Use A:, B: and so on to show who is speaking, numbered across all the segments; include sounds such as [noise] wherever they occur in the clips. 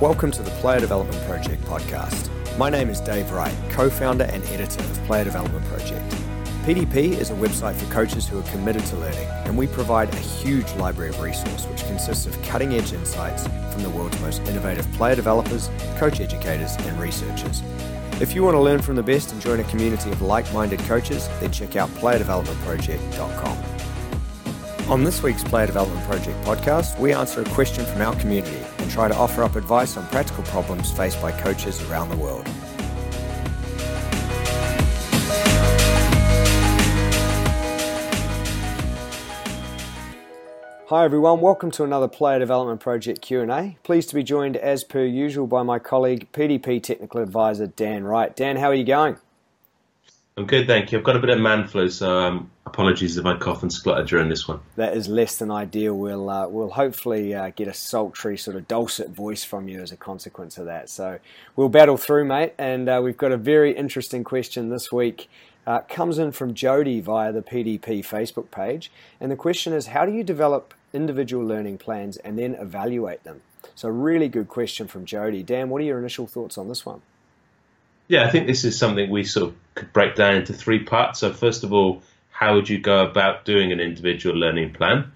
A: Welcome to the Player Development Project podcast. My name is Dave Wright, co founder and editor of Player Development Project. PDP is a website for coaches who are committed to learning, and we provide a huge library of resource which consists of cutting edge insights from the world's most innovative player developers, coach educators, and researchers. If you want to learn from the best and join a community of like minded coaches, then check out playerdevelopmentproject.com. On this week's Player Development Project podcast, we answer a question from our community and try to offer up advice on practical problems faced by coaches around the world. Hi everyone, welcome to another Player Development Project Q&A. Pleased to be joined as per usual by my colleague PDP Technical Advisor Dan Wright. Dan, how are you going?
B: I'm good, thank you. I've got a bit of man flu, so um, apologies if I cough and splutter during this one.
A: That is less than ideal. We'll uh, we'll hopefully uh, get a sultry sort of dulcet voice from you as a consequence of that. So we'll battle through, mate. And uh, we've got a very interesting question this week. Uh, comes in from Jody via the PDP Facebook page, and the question is: How do you develop individual learning plans and then evaluate them? So, really good question from Jody. Dan, what are your initial thoughts on this one?
B: Yeah, I think this is something we sort of could break down into three parts. So, first of all, how would you go about doing an individual learning plan?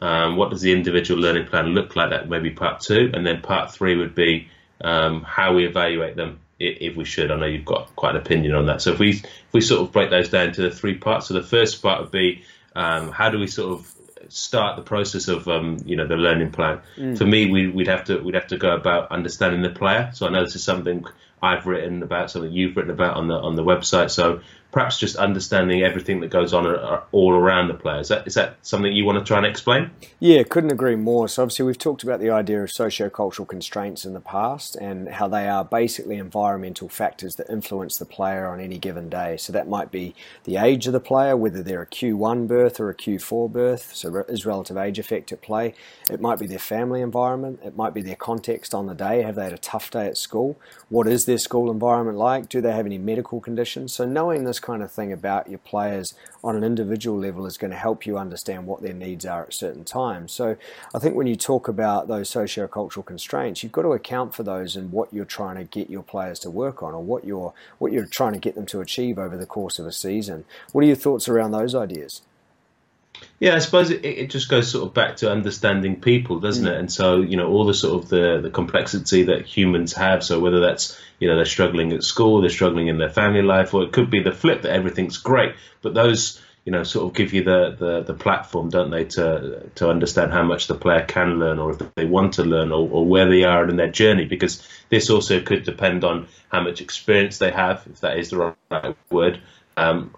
B: Um, what does the individual learning plan look like? That maybe part two, and then part three would be um, how we evaluate them if we should. I know you've got quite an opinion on that. So if we if we sort of break those down to the three parts. So the first part would be um, how do we sort of start the process of um, you know the learning plan. Mm. For me, we, would have to we'd have to go about understanding the player. So I know this is something I've written about, something you've written about on the on the website. So perhaps just understanding everything that goes on all around the player. Is that, is that something you want to try and explain?
A: Yeah, couldn't agree more. So, obviously, we've talked about the idea of socio-cultural constraints in the past and how they are basically environmental factors that influence the player on any given day. So, that might be the age of the player, whether they're a Q1 birth or a Q4 birth, so is relative age effect at play. It might be their family environment, it might be their context on the day. Have they had a tough day at school? What is their school environment like? Do they have any medical conditions? So, knowing this kind of thing about your players on an individual level is going to help you understand what their needs are at certain times. So I think when you talk about those socio-cultural constraints, you've got to account for those and what you're trying to get your players to work on or what you're what you're trying to get them to achieve over the course of a season. What are your thoughts around those ideas?
B: Yeah, I suppose it, it just goes sort of back to understanding people, doesn't mm. it? And so, you know, all the sort of the, the complexity that humans have. So whether that's, you know, they're struggling at school, they're struggling in their family life, or it could be the flip that everything's great. But those, you know, sort of give you the, the, the platform, don't they, to to understand how much the player can learn or if they want to learn or, or where they are in their journey. Because this also could depend on how much experience they have, if that is the right word, um,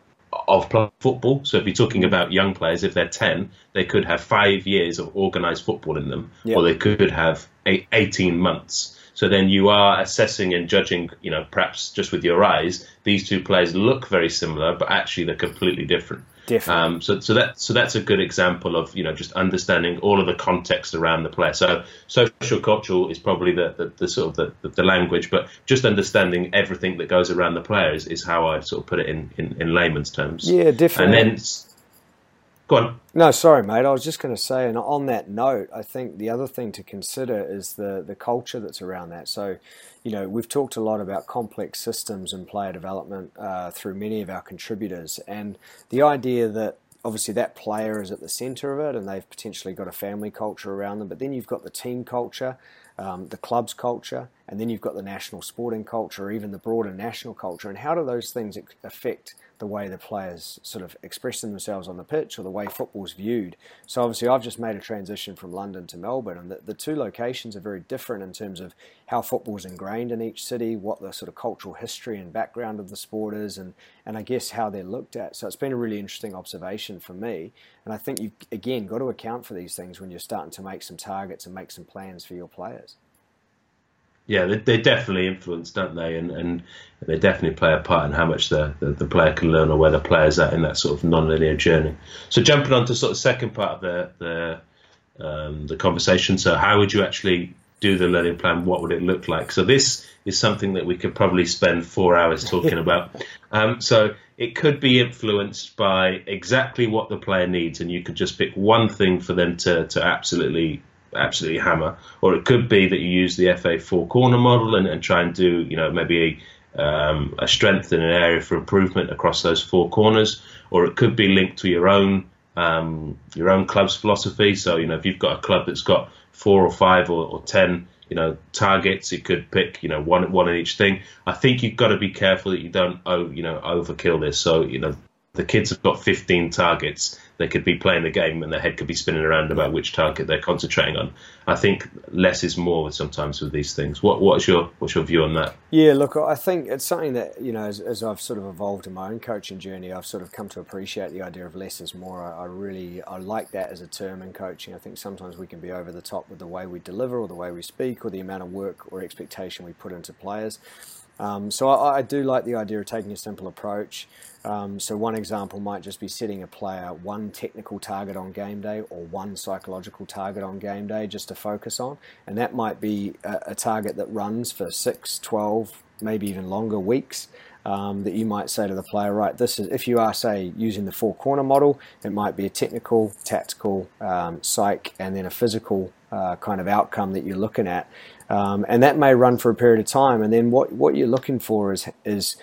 B: of football. So if you're talking mm-hmm. about young players, if they're 10, they could have five years of organised football in them, or they could have eight, 18 months. So then you are assessing and judging, you know, perhaps just with your eyes, these two players look very similar, but actually they're completely different.
A: Different. Um,
B: so, so that so that's a good example of you know just understanding all of the context around the player. So, social cultural is probably the, the, the sort of the, the, language, but just understanding everything that goes around the player is, is how I sort of put it in, in, in layman's terms.
A: Yeah, definitely.
B: And then, go on.
A: No, sorry, mate. I was just going to say, and on that note, I think the other thing to consider is the the culture that's around that. So you know, we've talked a lot about complex systems and player development uh, through many of our contributors, and the idea that obviously that player is at the center of it, and they've potentially got a family culture around them, but then you've got the team culture, um, the club's culture, and then you've got the national sporting culture, or even the broader national culture, and how do those things affect the way the players sort of express themselves on the pitch or the way football's viewed. So obviously, I've just made a transition from London to Melbourne, and the, the two locations are very different in terms of how football's ingrained in each city, what the sort of cultural history and background of the sport is, and and I guess how they're looked at. So it's been a really interesting observation for me, and I think you've again got to account for these things when you're starting to make some targets and make some plans for your players
B: yeah, they, they definitely influence, don't they? And and they definitely play a part in how much the, the, the, player can learn or where the player's at in that sort of non-linear journey. So jumping on to sort of second part of the the um, the conversation. So how would you actually do the learning plan? What would it look like? So this is something that we could probably spend four hours talking [laughs] about. Um, so it could be influenced by exactly what the player needs, and you could just pick one thing for them to to absolutely absolutely hammer, or it could be that you use the FA four corner model and, and try and do you know maybe a, um, a strength in an area for improvement across those four corners, or it could be linked to your own um, your own club's philosophy. So you know if you've got a club that's got four or five or, or ten you know targets, it could pick you know one one in each thing. I think you've got to be careful that you don't oh you know overkill this. So you know the kids have got 15 targets. They could be playing the game and their head could be spinning around about which target they're concentrating on. I think less is more sometimes with these things. What, what's your what's your view on that?
A: Yeah, look, I think it's something that you know, as, as I've sort of evolved in my own coaching journey, I've sort of come to appreciate the idea of less is more. I, I really I like that as a term in coaching. I think sometimes we can be over the top with the way we deliver or the way we speak or the amount of work or expectation we put into players. Um, so I, I, do like the idea of taking a simple approach. Um, so one example might just be setting a player one technical target on game day or one psychological target on game day just to focus on. And that might be a, a target that runs for 6, 12, maybe even longer weeks. Um, that you might say to the player, right, this is, if you are, say, using the four corner model, it might be a technical, tactical, um, psych, and then a physical uh, kind of outcome that you're looking at. Um, and that may run for a period of time. And then what, what you're looking for is, is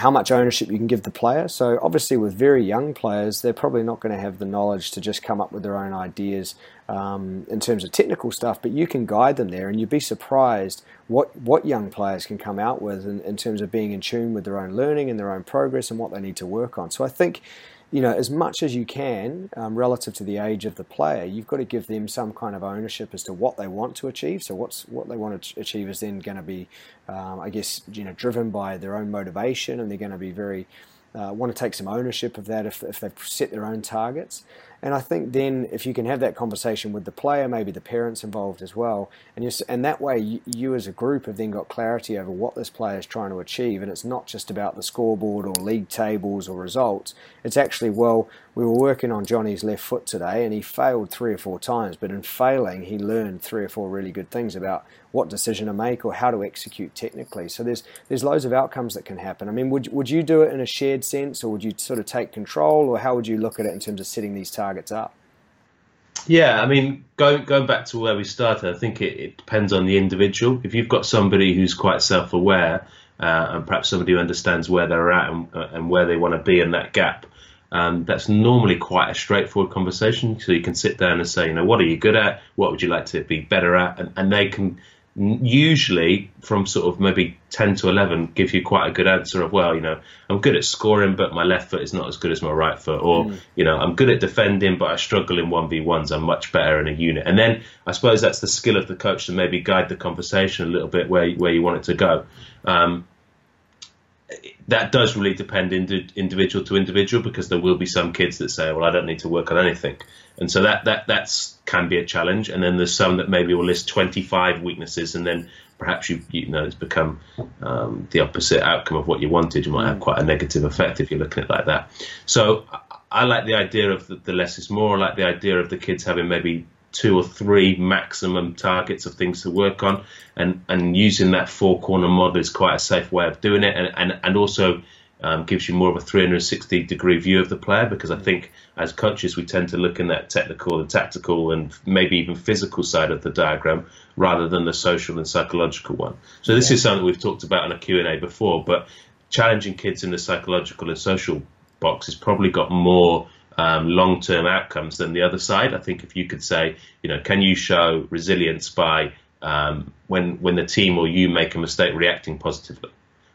A: how much ownership you can give the player. So obviously, with very young players, they're probably not going to have the knowledge to just come up with their own ideas um, in terms of technical stuff. But you can guide them there, and you'd be surprised what what young players can come out with in, in terms of being in tune with their own learning and their own progress and what they need to work on. So I think you know, as much as you can um, relative to the age of the player, you've got to give them some kind of ownership as to what they want to achieve. So, what's what they want to achieve is then going to be, um, I guess, you know, driven by their own motivation, and they're going to be very uh, want to take some ownership of that if, if they've set their own targets. And I think then if you can have that conversation with the player, maybe the parents involved as well, and you and that way you, you, as a group have then got clarity over what this player is trying to achieve, and it's not just about the scoreboard or league tables or results. It's actually well, we were working on Johnny's left foot today, and he failed three or four times, but in failing, he learned three or four really good things about what decision to make or how to execute technically. So there's there's loads of outcomes that can happen. I mean, would would you do it in a shared sense, or would you sort of take control, or how would you look at it in terms of setting these targets up?
B: Yeah, I mean, going going back to where we started, I think it, it depends on the individual. If you've got somebody who's quite self-aware uh, and perhaps somebody who understands where they're at and, and where they want to be in that gap, um, that's normally quite a straightforward conversation. So you can sit down and say, you know, what are you good at? What would you like to be better at? And, and they can usually from sort of maybe 10 to 11 give you quite a good answer of well you know i'm good at scoring but my left foot is not as good as my right foot. Or mm. you know i'm good at defending but i struggle in 1v1s i'm much better in a unit. And then i suppose that's the skill of the coach to maybe guide the conversation a little bit where, where you want it to go. Um, that does really depend individual to individual because there will be some kids that say, "Well, I don't need to work on anything," and so that that that's can be a challenge. And then there's some that maybe will list 25 weaknesses, and then perhaps you you know it's become um, the opposite outcome of what you wanted. You might have quite a negative effect if you're looking at it like that. So I like the idea of the, the less is more. I like the idea of the kids having maybe two or three maximum targets of things to work on, and and using that four corner model is quite a safe way of doing it, and and and also. Um, gives you more of a 360 degree view of the player because I think as coaches we tend to look in that technical and tactical and maybe even physical side of the diagram rather than the social and psychological one. So this yeah. is something we've talked about in a Q&A before, but challenging kids in the psychological and social box has probably got more um, long term outcomes than the other side. I think if you could say, you know, can you show resilience by um, when when the team or you make a mistake reacting positively?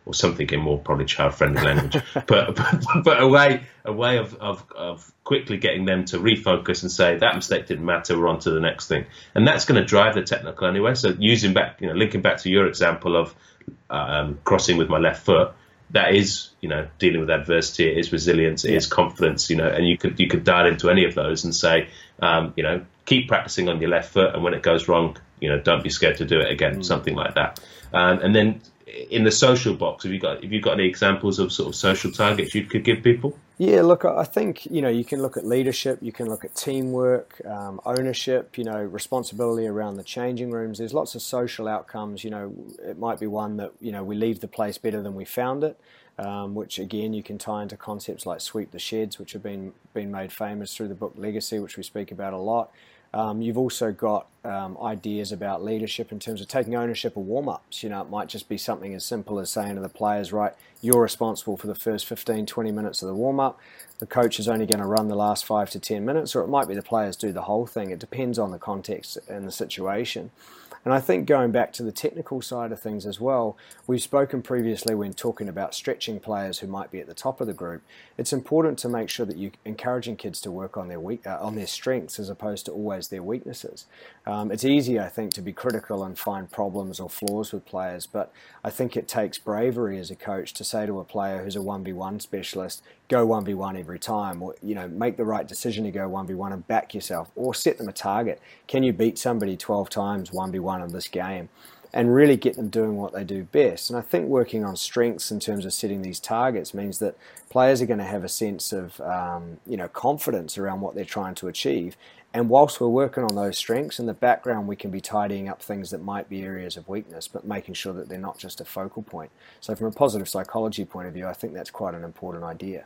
B: Or something in more probably child-friendly language, [laughs] but, but but a way a way of, of of quickly getting them to refocus and say that mistake didn't matter, we're on to the next thing, and that's going to drive the technical anyway. So using back, you know, linking back to your example of um, crossing with my left foot, that is, you know, dealing with adversity. It is resilience. It yeah. is confidence. You know, and you could you could dial into any of those and say, um, you know, keep practicing on your left foot, and when it goes wrong, you know, don't be scared to do it again. Mm. Something like that. Um, and then in the social box, have you got have you got any examples of sort of social targets you could give people?
A: Yeah, look, I think you know you can look at leadership, you can look at teamwork, um, ownership, you know, responsibility around the changing rooms. There's lots of social outcomes. You know, it might be one that you know we leave the place better than we found it, um, which again you can tie into concepts like sweep the sheds, which have been been made famous through the book Legacy, which we speak about a lot. Um, you've also got um, ideas about leadership in terms of taking ownership of warm ups. You know, it might just be something as simple as saying to the players, right, you're responsible for the first 15, 20 minutes of the warm up. The coach is only going to run the last five to 10 minutes, or it might be the players do the whole thing. It depends on the context and the situation. And I think going back to the technical side of things as well, we've spoken previously when talking about stretching players who might be at the top of the group. It's important to make sure that you're encouraging kids to work on their weak, uh, on their strengths as opposed to always their weaknesses. Um, it's easy, I think, to be critical and find problems or flaws with players, but I think it takes bravery as a coach to say to a player who's a 1v1 specialist, go 1v1 every time, or you know, make the right decision to go 1v1 and back yourself, or set them a target. Can you beat somebody 12 times 1v1 in this game? And really get them doing what they do best. And I think working on strengths in terms of setting these targets means that players are going to have a sense of um, you know confidence around what they're trying to achieve, and whilst we're working on those strengths, in the background we can be tidying up things that might be areas of weakness, but making sure that they're not just a focal point. So, from a positive psychology point of view, I think that's quite an important idea.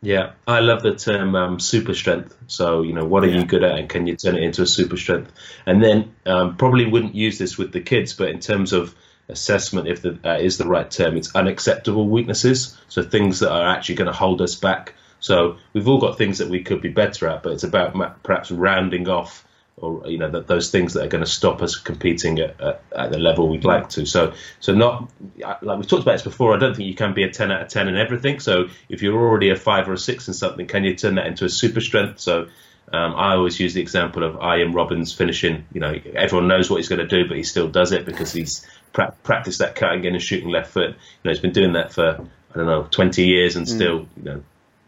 B: Yeah, I love the term um, super strength. So, you know, what are yeah. you good at and can you turn it into a super strength? And then um, probably wouldn't use this with the kids, but in terms of assessment, if that uh, is the right term, it's unacceptable weaknesses. So, things that are actually going to hold us back so we've all got things that we could be better at, but it's about perhaps rounding off or you know that those things that are going to stop us competing at, at, at, the level we'd like to. So so not like we've talked about this before. I don't think you can be a ten out of ten in everything. So if you're already a five or a six in something, can you turn that into a super strength? So um, I always use the example of Arjen Robben's finishing. You know, everyone knows what he's going to do, but he still does it because he's pra- practiced that cutting in and shooting left foot. You know, he's been doing that for I don't know 20 years and mm. still you know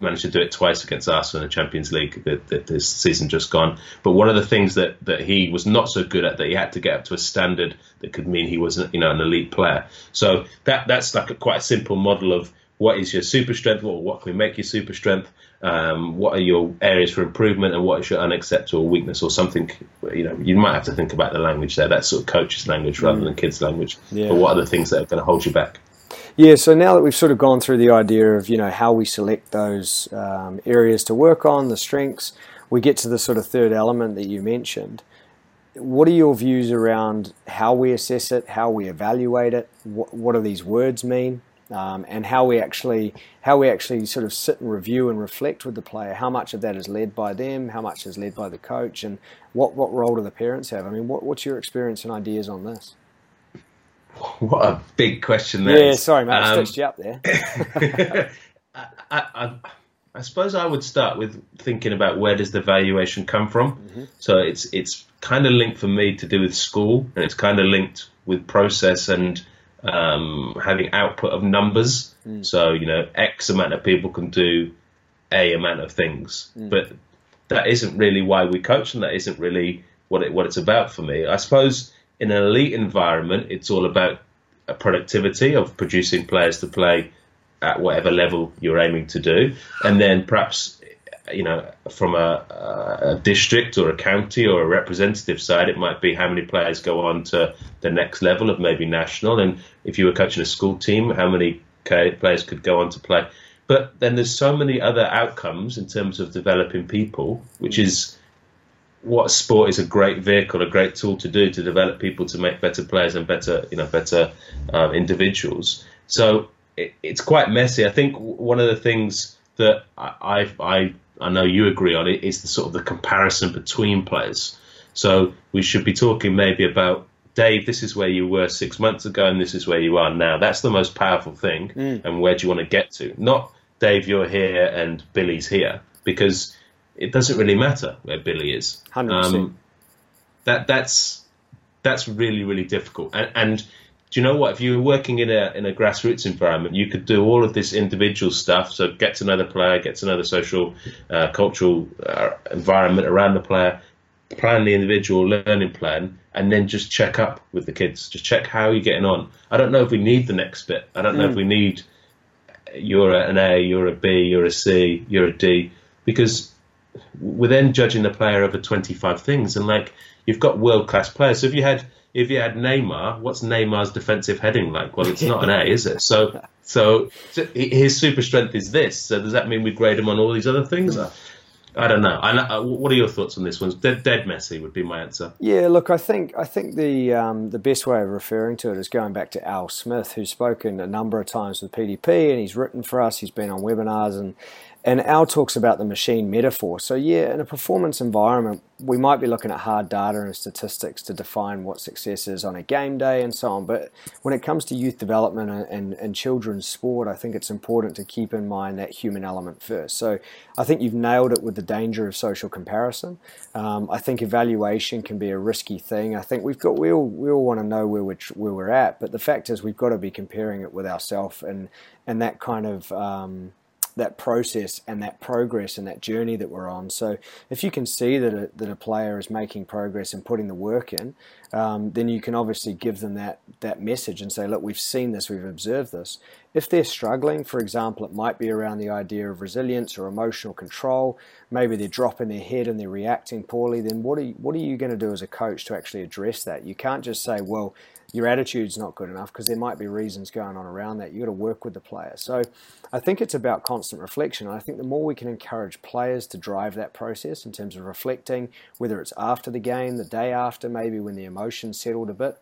B: managed to do it twice against Arsenal in the Champions League this season just gone. But one of the things that, that he was not so good at that he had to get up to a standard that could mean he was you know an elite player. So that that's like a, quite a simple model of what is your super strength, what what can we make your super strength, um, what are your areas for improvement, and what is your unacceptable weakness or something. You know, you might have to think about the language there. That's sort of coach's language rather mm. than kids' language. Yeah. But what are the things that are going to hold you back?
A: Yeah, so now that we've sort of gone through the idea of you know how we select those um, areas to work on, the strengths, we get to the sort of third element that you mentioned. What are your views around how we assess it, how we evaluate it? What, what do these words mean, um, and how we actually how we actually sort of sit and review and reflect with the player? How much of that is led by them? How much is led by the coach? And what what role do the parents have? I mean, what, what's your experience and ideas on this? [laughs]
B: What a big question there.
A: Yeah, is. sorry, mate, um, I stitched you up there. [laughs]
B: I, I, I, suppose I would start with thinking about where does the valuation come from. Mm-hmm. So it's it's kind of linked for me to do with school, and it's kind of linked with process and um, having output of numbers. Mm. So you know, X amount of people can do a amount of things, mm. but that isn't really why we coach, and that isn't really what it what it's about for me. I suppose in an elite environment, it's all about productivity of producing players to play at whatever level you're aiming to do, and then perhaps you know from a, a, district or a county or a representative side, it might be how many players go on to the next level of maybe national, and if you were coaching a school team, how many players could go on to play. But then there's so many other outcomes in terms of developing people, which is what sport is a great vehicle, a great tool to do to develop people to make better players and better, you know, better um, individuals. So it, it's quite messy. I think one of the things that I, I I know you agree on it is the sort of the comparison between players. So we should be talking maybe about Dave. This is where you were six months ago, and this is where you are now. That's the most powerful thing. Mm. And where do you want to get to? Not Dave, you're here, and Billy's here, because it doesn't really matter where Billy is.
A: Um,
B: that that's that's really really difficult. And, and, do you know what? If you were working in a in a grassroots environment, you could do all of this individual stuff. So get to know the player, get to know the social, uh, cultural uh, environment around the player, plan the individual learning plan, and then just check up with the kids. Just check how you're getting on. I don't know if we need the next bit. I don't know if mm. we need you're an A, you're a B, you're a C, you're a D, because we're then judging the player over 25 things, and like you've got world class players. So if you had if you had Neymar, what's Neymar's defensive heading like? Well, it's not an A, is it? So so his super strength is this. So does that mean we grade him on all these other things? I don't know. I, uh, what are your thoughts on this one? Dead, dead messy would be my answer.
A: Yeah, look, I think I think the um, the best way of referring to it is going back to Al Smith, who's spoken a number of times with PDP, and he's written for us. He's been on webinars, and and Al talks about the machine metaphor. So, yeah, in a performance environment, we might be looking at hard data and statistics to define what success is on a game day and so on. But when it comes to youth development and, and, and children's sport, I think it's important to keep in mind that human element first. So, I think you've nailed it with the danger of social comparison. Um, I think evaluation can be a risky thing. I think we've got we all we all want to know where we're where we're at, but the fact is we've got to be comparing it with ourselves and and that kind of um, that process and that progress and that journey that we're on. So if you can see that a, that a player is making progress and putting the work in, um, then you can obviously give them that that message and say, look, we've seen this, we've observed this. If they're struggling, for example, it might be around the idea of resilience or emotional control. Maybe they're dropping their head and they're reacting poorly. Then what are you, what are you going to do as a coach to actually address that? You can't just say, well, your attitude's not good enough because there might be reasons going on around that. You've got to work with the player. So I think it's about constant reflection. I think the more we can encourage players to drive that process in terms of reflecting, whether it's after the game, the day after, maybe when the settled a bit,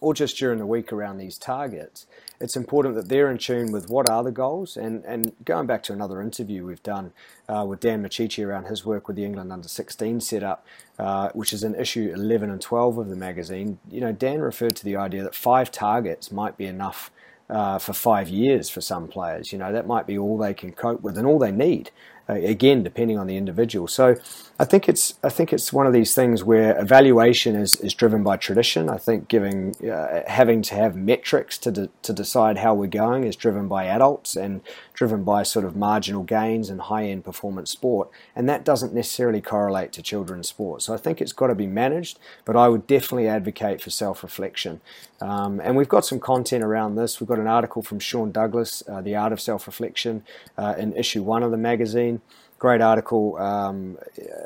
A: or just during the week around these targets, it's important that they're in tune with what are the goals. And, and going back to another interview we've done uh, with Dan Micciche around his work with the England under 16 setup, uh, which is in issue 11 and 12 of the magazine, you know, Dan referred to the idea that five targets might be enough uh, for five years for some players. You know, that might be all they can cope with and all they need. Uh, again, depending on the individual. So, I think it's I think it's one of these things where evaluation is, is driven by tradition. I think giving uh, having to have metrics to de- to decide how we're going is driven by adults and driven by sort of marginal gains and high end performance sport, and that doesn't necessarily correlate to children's sport. So I think it's got to be managed, but I would definitely advocate for self reflection. Um, and we've got some content around this. We've got an article from Sean Douglas, uh, The Art of Self Reflection, uh, in issue one of the magazine great article, um,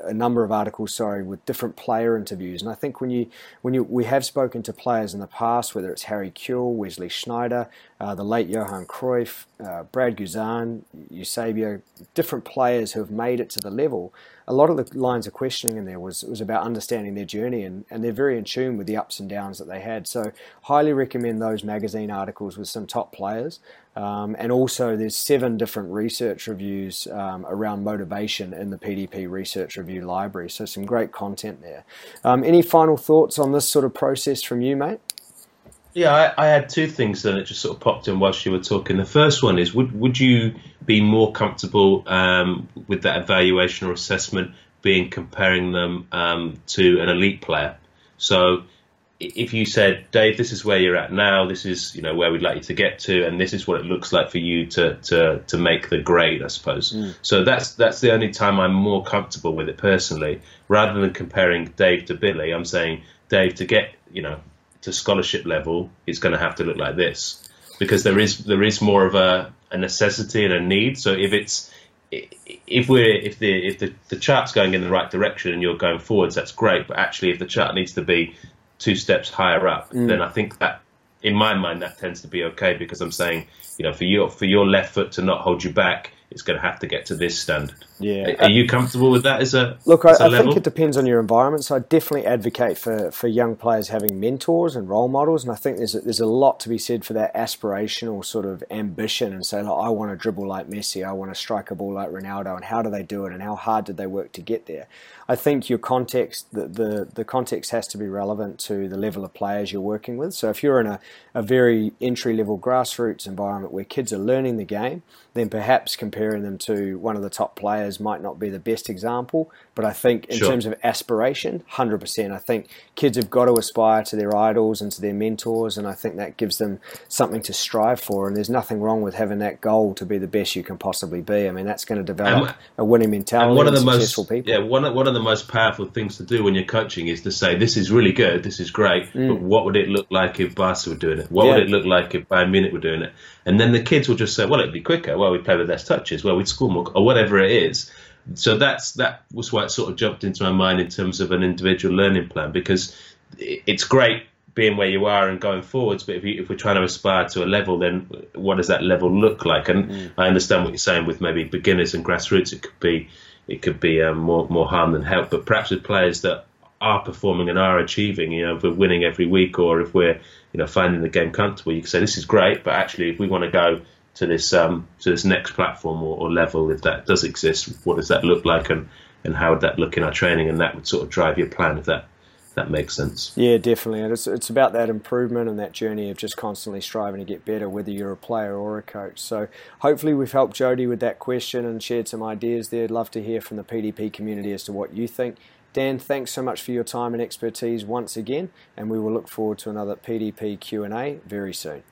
A: a number of articles, sorry, with different player interviews. And I think when you when you we have spoken to players in the past, whether it's Harry Kewell, Wesley Sneijder, uh, the late Johan Cruyff, uh, Brad Guzan, Eusebio, different players who have made it to the level. A lot of the lines of questioning in there was was about understanding their journey, and, and they're very in tune with the ups and downs that they had. So, highly recommend those magazine articles with some top players. Um, and also, there's seven different research reviews um, around motivation in the PDP Research Review Library. So, some great content there. Um, any final thoughts on this sort of process from you, mate?
B: Yeah, I, I, had two things that just sort of popped in whilst you were talking. The first one is would would you be more comfortable um, with that evaluation or assessment being comparing them um, to an elite player? So if you said, Dave, this is where you're at now, this is you know where we'd like you to get to, and this is what it looks like for you to to to make the grade, I suppose. Mm. So that's that's the only time I'm more comfortable with it personally, rather than comparing Dave to Billy. I'm saying Dave to get you know to scholarship level, it's going to have to look like this because there is there is more of a, a necessity and a need. So if it's if we're if the if the, the chart's going in the right direction and you're going forwards, that's great. But actually, if the chart needs to be two steps higher up, mm. then I think that in my mind that tends to be okay because I'm saying, you know, for your for your left foot to not hold you back, it's going to have to get to this standard.
A: Yeah.
B: Are you comfortable with that as a
A: look? As think it depends on your environment. So I definitely advocate for, for young players having mentors and role models, and I think there's a, there's a lot to be said for that aspirational sort of ambition and say, like, I want to dribble like Messi, I want to strike a ball like Ronaldo, and how do they do it, and how hard did they work to get there? I think your context, the, the, the context has to be relevant to the level of players you're working with. So if you're in a, a very entry level grassroots environment where kids are learning the game, then perhaps comparing them to one of the top players might not be the best example. But I think in sure. terms of aspiration, 100%. I think kids have got to aspire to their idols and to their mentors, and I think that gives them something to strive for. And there's nothing wrong with having that goal to be the best you can possibly be. I mean, that's going to develop a winning mentality. And one of the most people.
B: Yeah, one of, one of the most powerful things to do when you're coaching is to say, "This is really good, this is great, mm. but what would it look like if Barca were doing it? What yeah. would it look like if Bayern Munich were doing it?" And then the kids will just say, "Well, it'd be quicker. Well, we'd play with less touches. Well, we'd score more, or whatever it is." so that's that was why it sort of jumped into my mind in terms of an individual learning plan because it's great being where you are and going forwards, but if, you, if we're trying to aspire to a level, then what does that level look like? And mm. I understand what you're saying with maybe beginners and grassroots. It could be it could be um, more more harm than help. But perhaps with players that are performing and are achieving, you know, if we're winning every week or if we're you know finding the game comfortable, you can say this is great, but actually if we want to go to this um, to this next platform or, or, level, if that does exist, what does that look like, and and how would that look in our training, and that would sort of drive your plan if that that makes sense.
A: Yeah, definitely. And it's, it's about that improvement and that journey of just constantly striving to get better, whether you're a player or a coach. So hopefully we've helped Jody with that question and shared some ideas there. I'd love to hear from the PDP community as to what you think. Dan, thanks so much for your time and expertise once again, and we will look forward to another PDP Q&A very soon.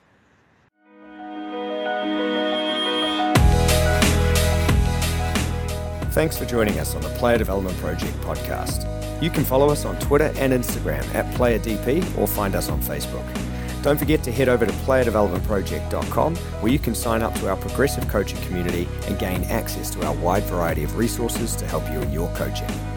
A: Thanks for joining us on the Player Development Project podcast. You can follow us on Twitter and Instagram at PlayerDP or find us on Facebook. Don't forget to head over to playerdevelopmentproject.com where you can sign up to our progressive coaching community and gain access to our wide variety of resources to help you in your coaching.